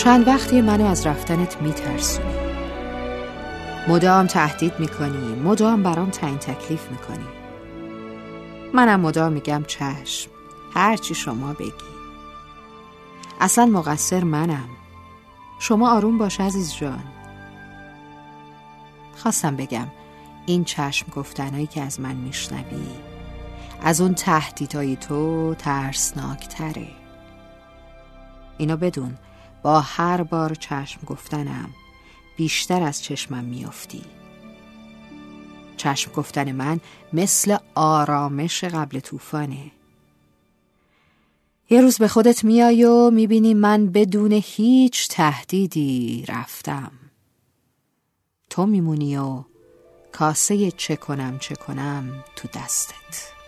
چند وقتی منو از رفتنت میترسونی. مدام تهدید می‌کنی مدام برام تعیین تکلیف می‌کنی. منم مدام میگم چشم هرچی شما بگی. اصلا مقصر منم. شما آروم باش عزیز جان. خواستم بگم این چشم گفتنهایی که از من میشنوی از اون تهدیدهای تو ترسناک تره اینو بدون با هر بار چشم گفتنم بیشتر از چشمم میافتی. چشم گفتن من مثل آرامش قبل طوفانه. یه روز به خودت میای و می‌بینی من بدون هیچ تهدیدی رفتم. تو میمونی و کاسه چه کنم چه کنم تو دستت.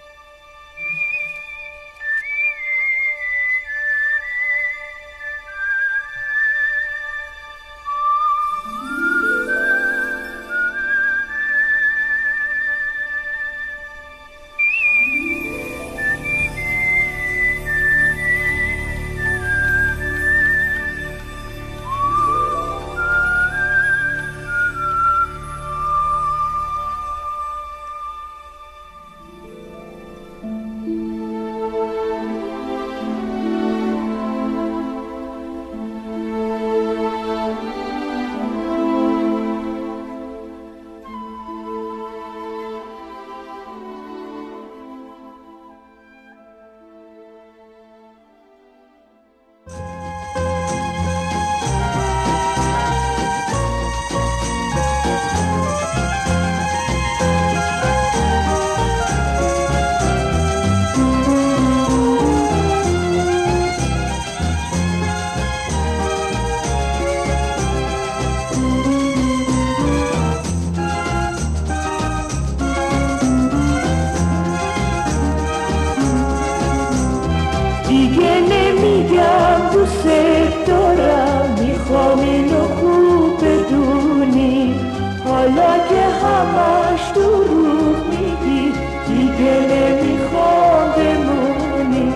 دیگه نمی‌خوام بمونی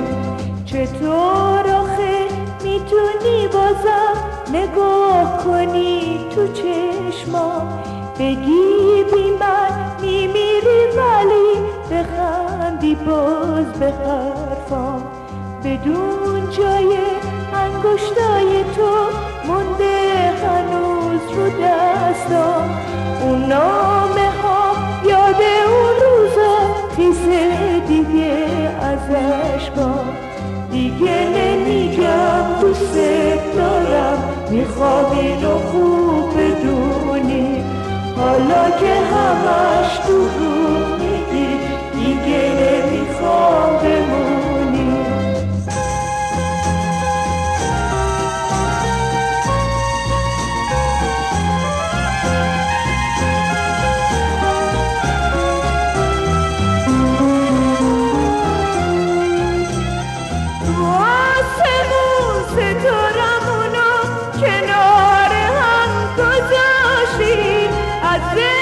چطور آخه می‌تونی بازم نگاه کنی تو چشما بگی بی من میمیری ولی بخندی باز به حرفام. بدون جای انگشتای تو مونده هنوز رو دستم اون می‌خوام اینو خوب بدونی. حالا که همش دروغ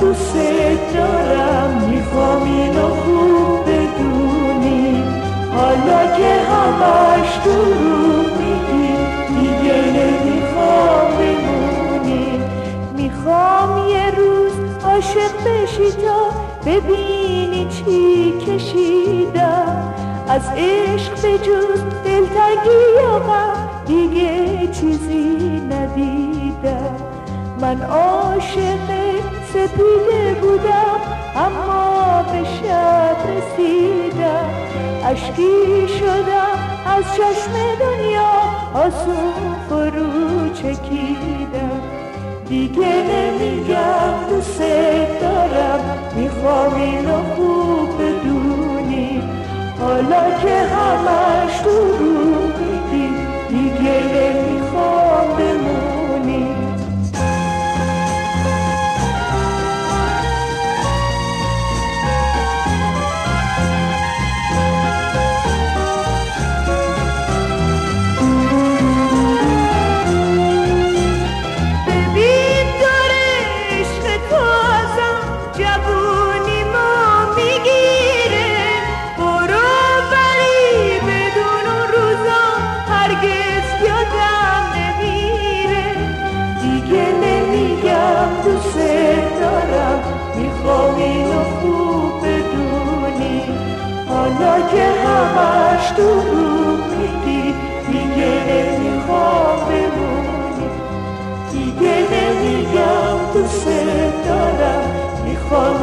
دوست دارم می‌خوام اینو خوب بدونی. حالا که همش دروغ میگی دیگه نمی‌خوام بمونی. می‌خوام یه روز عاشق بشی تا ببینی چی کشیدم. از عشق به جز دلتنگی و دیگه چیزی ندیدم. من عاشق سپیده بودم اما به شب رسید اشکی شدم از چشم دنیا آسون فرو چکیدم. دیگه نمیگم دوست دارم می‌خوام اینو خوب بدونی حالا که همش تو حالا که همش تو رو میدی دیگه نمی‌خوام بمونی. دیگه نمیگم دوست دارم می‌خوام